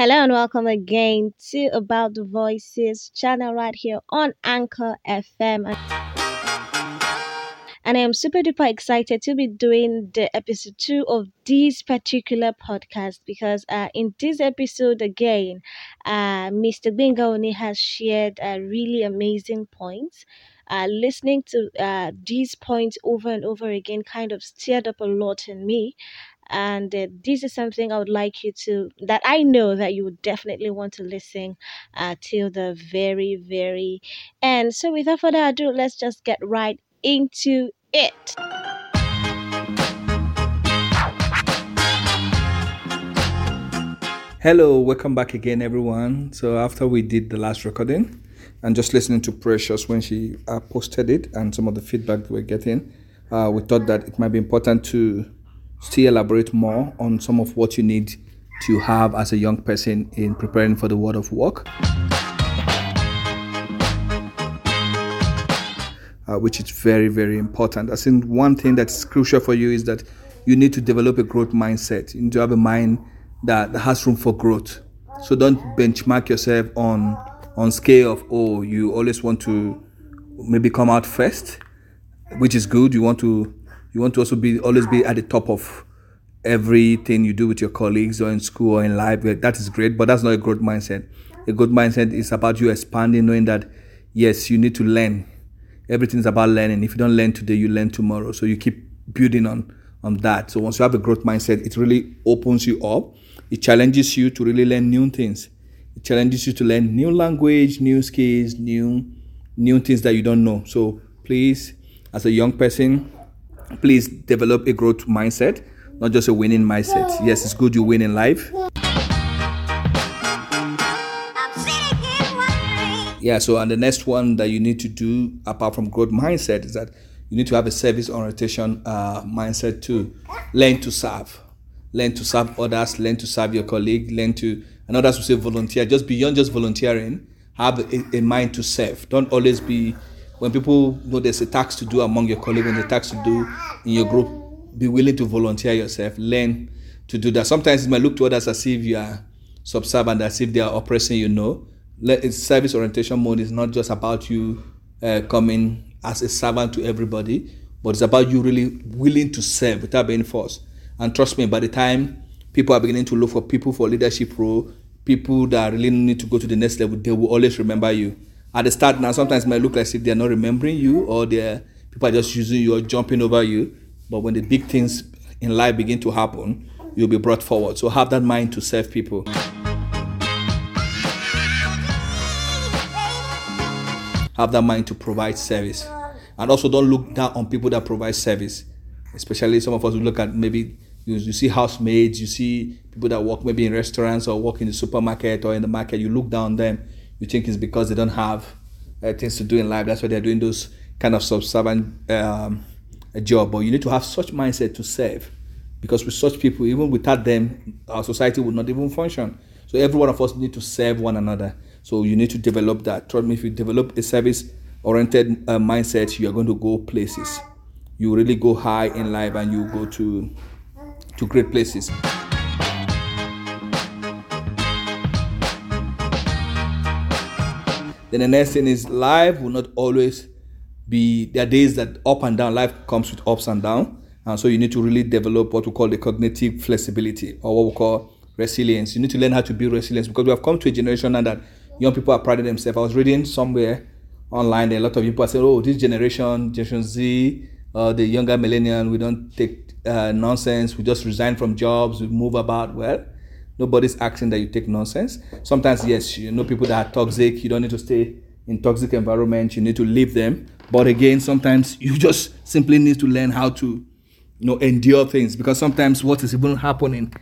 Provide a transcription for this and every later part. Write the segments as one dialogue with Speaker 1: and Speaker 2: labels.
Speaker 1: Hello and welcome again to About the Voices channel right here on Anchor FM. And I am super duper excited to be doing the episode two of this particular podcast because uh, in this episode again, uh, Mr. Gbenga Oni has shared uh, really amazing points. Uh, listening to uh, these points over and over again kind of stirred up a lot in me and uh, this is something I would like you to that I know that you would definitely want to listen uh, till the very very end. So without further ado, let's just get right into it.
Speaker 2: Hello, welcome back again, everyone. So after we did the last recording and just listening to Precious when she uh, posted it and some of the feedback we're getting, uh, we thought that it might be important to still elaborate more on some of what you need to have as a young person in preparing for the world of work. Uh, which is very, very important. I think one thing that's crucial for you is that you need to develop a growth mindset. You need to have a mind that has room for growth. So don't benchmark yourself on on scale of oh you always want to maybe come out first, which is good. You want to you want to also be always be at the top of everything you do with your colleagues or in school or in life. That is great, but that's not a growth mindset. A growth mindset is about you expanding, knowing that yes, you need to learn. Everything is about learning. If you don't learn today, you learn tomorrow. So you keep building on on that. So once you have a growth mindset, it really opens you up. It challenges you to really learn new things. It challenges you to learn new language, new skills, new new things that you don't know. So please, as a young person, please develop a growth mindset, not just a winning mindset. Yes, it's good you win in life. Yeah, so and the next one that you need to do apart from growth mindset is that you need to have a service orientation uh, mindset too. Learn to serve. Learn to serve others, learn to serve your colleague, learn to, and others will say volunteer. Just beyond just volunteering, have a, a mind to serve. Don't always be when people know there's a task to do among your colleagues and a task to do in your group, be willing to volunteer yourself, learn to do that. Sometimes it might look to others as if you are subservient, as if they are oppressing you. No, service orientation mode is not just about you uh, coming as a servant to everybody, but it's about you really willing to serve without being forced. And trust me, by the time people are beginning to look for people for leadership role, people that really need to go to the next level, they will always remember you at the start now sometimes it might look like if they're not remembering you or they're people are just using you or jumping over you. But when the big things in life begin to happen you'll be brought forward. So have that mind to serve people. Have that mind to provide service. And also don't look down on people that provide service. Especially some of us who look at maybe you, you see housemaids you see people that work maybe in restaurants or work in the supermarket or in the market you look down on them you think it's because they don't have uh, things to do in life. That's why they're doing those kind of subservient um, job. But you need to have such mindset to serve, because with such people, even without them, our society would not even function. So every one of us need to serve one another. So you need to develop that. Trust me, if you develop a service-oriented uh, mindset, you are going to go places. You really go high in life, and you go to to great places. Then the next thing is life will not always be there are days that up and down life comes with ups and downs. And so you need to really develop what we call the cognitive flexibility or what we call resilience. You need to learn how to be resilient because we have come to a generation now that young people are priding themselves. I was reading somewhere online, a lot of people are saying, oh, this generation, Generation Z, uh, the younger millennial, we don't take uh, nonsense. We just resign from jobs. We move about. Well, Nobody's asking that you take nonsense. Sometimes, yes, you know people that are toxic. You don't need to stay in toxic environment. You need to leave them. But again, sometimes you just simply need to learn how to, you know, endure things because sometimes what is even happening,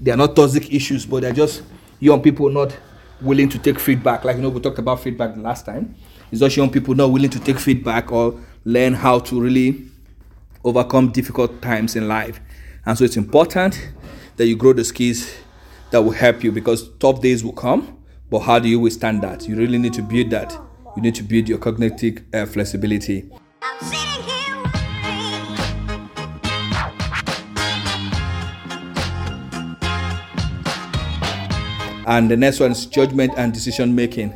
Speaker 2: they are not toxic issues, but they're just young people not willing to take feedback. Like you know, we talked about feedback last time. It's just young people not willing to take feedback or learn how to really overcome difficult times in life. And so it's important that you grow the skills that will help you because tough days will come. But how do you withstand that? You really need to build that. You need to build your cognitive uh, flexibility. And the next one is judgment and decision making.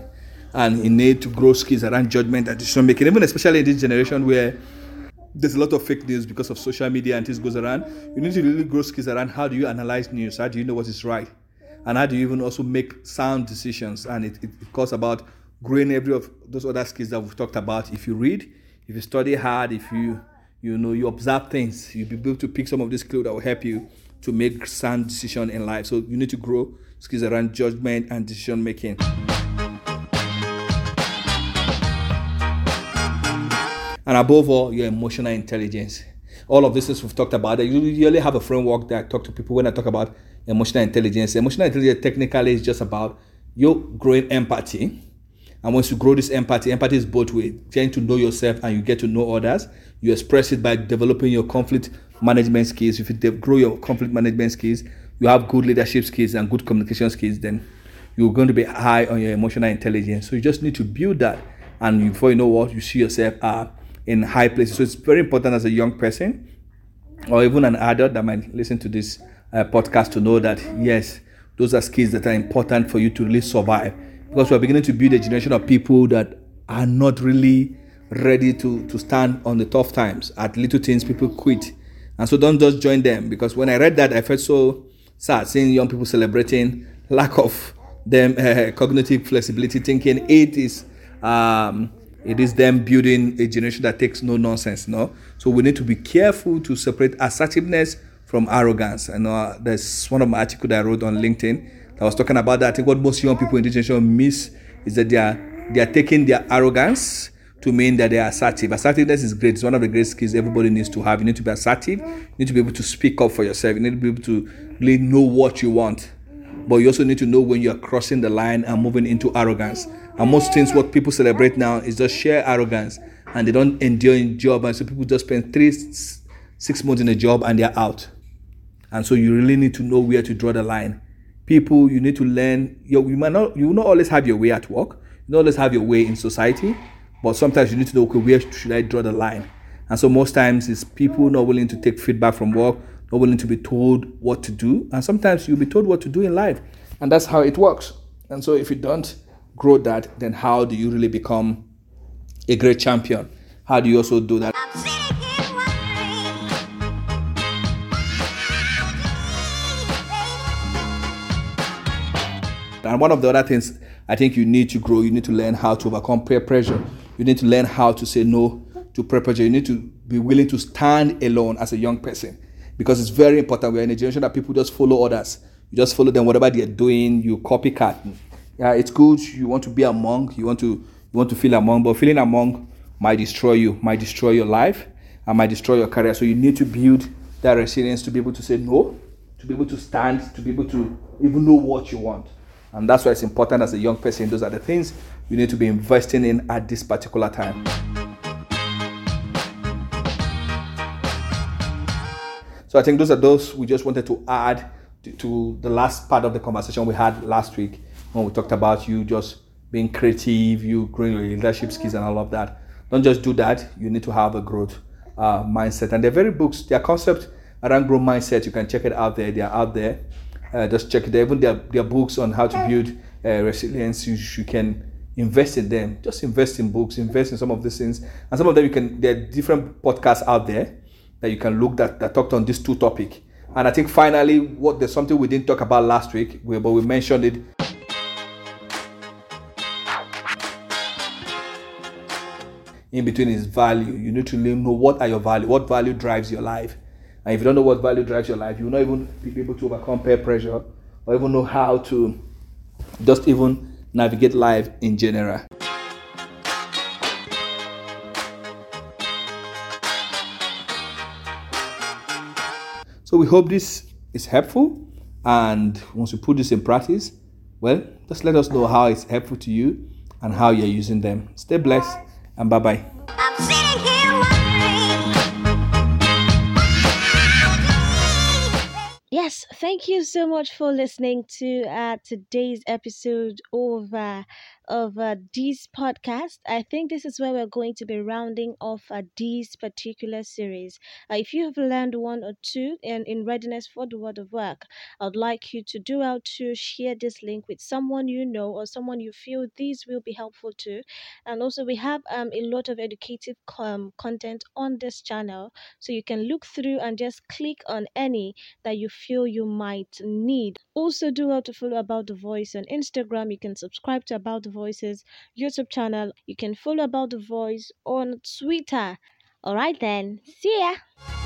Speaker 2: And you need to grow skills around judgment and decision making, even especially in this generation where there's a lot of fake news because of social media and this goes around. You need to really grow skills around how do you analyze news? How do you know what is right? And how do you even also make sound decisions? And it, it, it about growing every of those other skills that we've talked about. If you read, if you study hard, if you you know you observe things, you'll be able to pick some of these skills that will help you to make sound decision in life. So you need to grow skills around judgment and decision making. And above all, your emotional intelligence. All of this is we've talked about. You usually have a framework that I talk to people when I talk about emotional intelligence. Emotional intelligence technically is just about you growing empathy. And once you grow this empathy, empathy is both ways. Getting to know yourself and you get to know others. You express it by developing your conflict management skills. If you grow your conflict management skills, you have good leadership skills and good communication skills, then you're going to be high on your emotional intelligence. So you just need to build that. And before you know what, you see yourself uh, in high places. So it's very important as a young person or even an adult that might listen to this uh, podcast to know that, yes, those are skills that are important for you to really survive. Because we're beginning to build a generation of people that are not really ready to, to stand on the tough times. At little things, people quit. And so don't just join them. Because when I read that, I felt so sad seeing young people celebrating lack of them uh, cognitive flexibility, thinking it is um, it is them building a generation that takes no nonsense. No, so we need to be careful to separate assertiveness from arrogance. And uh, there's one of my articles that I wrote on LinkedIn that was talking about that. I think what most young people in this generation miss is that they are they are taking their arrogance to mean that they are assertive. Assertiveness is great. It's one of the great skills everybody needs to have. You need to be assertive. You need to be able to speak up for yourself. You need to be able to really know what you want. But you also need to know when you are crossing the line and moving into arrogance. And most things, what people celebrate now is just sheer arrogance, and they don't endure in job. And so people just spend three, six months in a job and they're out. And so you really need to know where to draw the line. People, you need to learn. You, you might not, you will not always have your way at work. You don't always have your way in society but sometimes you need to know, okay, where should I draw the line? And so most times it's people not willing to take feedback from work, not willing to be told what to do. And sometimes you'll be told what to do in life. And that's how it works. And so if you don't grow that, then how do you really become a great champion? How do you also do that? And one of the other things I think you need to grow, you need to learn how to overcome peer pressure. You need to learn how to say no to peer pressure. You need to be willing to stand alone as a young person because it's very important. We're in a generation that people just follow others. You just follow them, whatever they're doing, you copycat. Yeah, it's good. You want to be among, you want to you want to feel among, but feeling among might destroy you, might destroy your life, and might destroy your career. So you need to build that resilience to be able to say no, to be able to stand, to be able to even know what you want. And that's why it's important as a young person. Those are the things you need to be investing in at this particular time. So I think those are those we just wanted to add to, to, the last part of the conversation we had last week when we talked about you just being creative, you growing your leadership skills and all of that. Don't just do that. You need to have a growth uh, mindset. And they're very books, their concept around growth mindset. You can check it out there. They are out there. Uh, just check it. Even their, their books on how to build uh, resilience. You, you can invest in them. Just invest in books, invest in some of these things. And some of them you can there are different podcasts out there that you can look that, that talked on these two topic. And I think finally what there's something we didn't talk about last week, but we mentioned it. In between is value. You need to know what are your value, what value drives your life. And if you don't know what value drives your life, you will not even be able to overcome peer pressure or even know how to just even navigate life in general. So we hope this is helpful. And once you put this in practice, well, just let us know how it's helpful to you and how you're using them. Stay blessed and bye bye.
Speaker 1: Yes, thank you so much for listening to uh, today's episode of uh, of uh, this podcast. I think this is where we're going to be rounding off uh, this particular series. Uh, if you have learned one or two and in readiness for the word of work, I'd like you to do out to share this link with someone you know or someone you feel this will be helpful to. And also, we have um, a lot of educative um, content on this channel, so you can look through and just click on any that you feel you might need. Also, do out to follow About the Voice on Instagram. You can subscribe to About the Voices YouTube channel. You can follow About the Voice on Twitter. All right, then. See ya.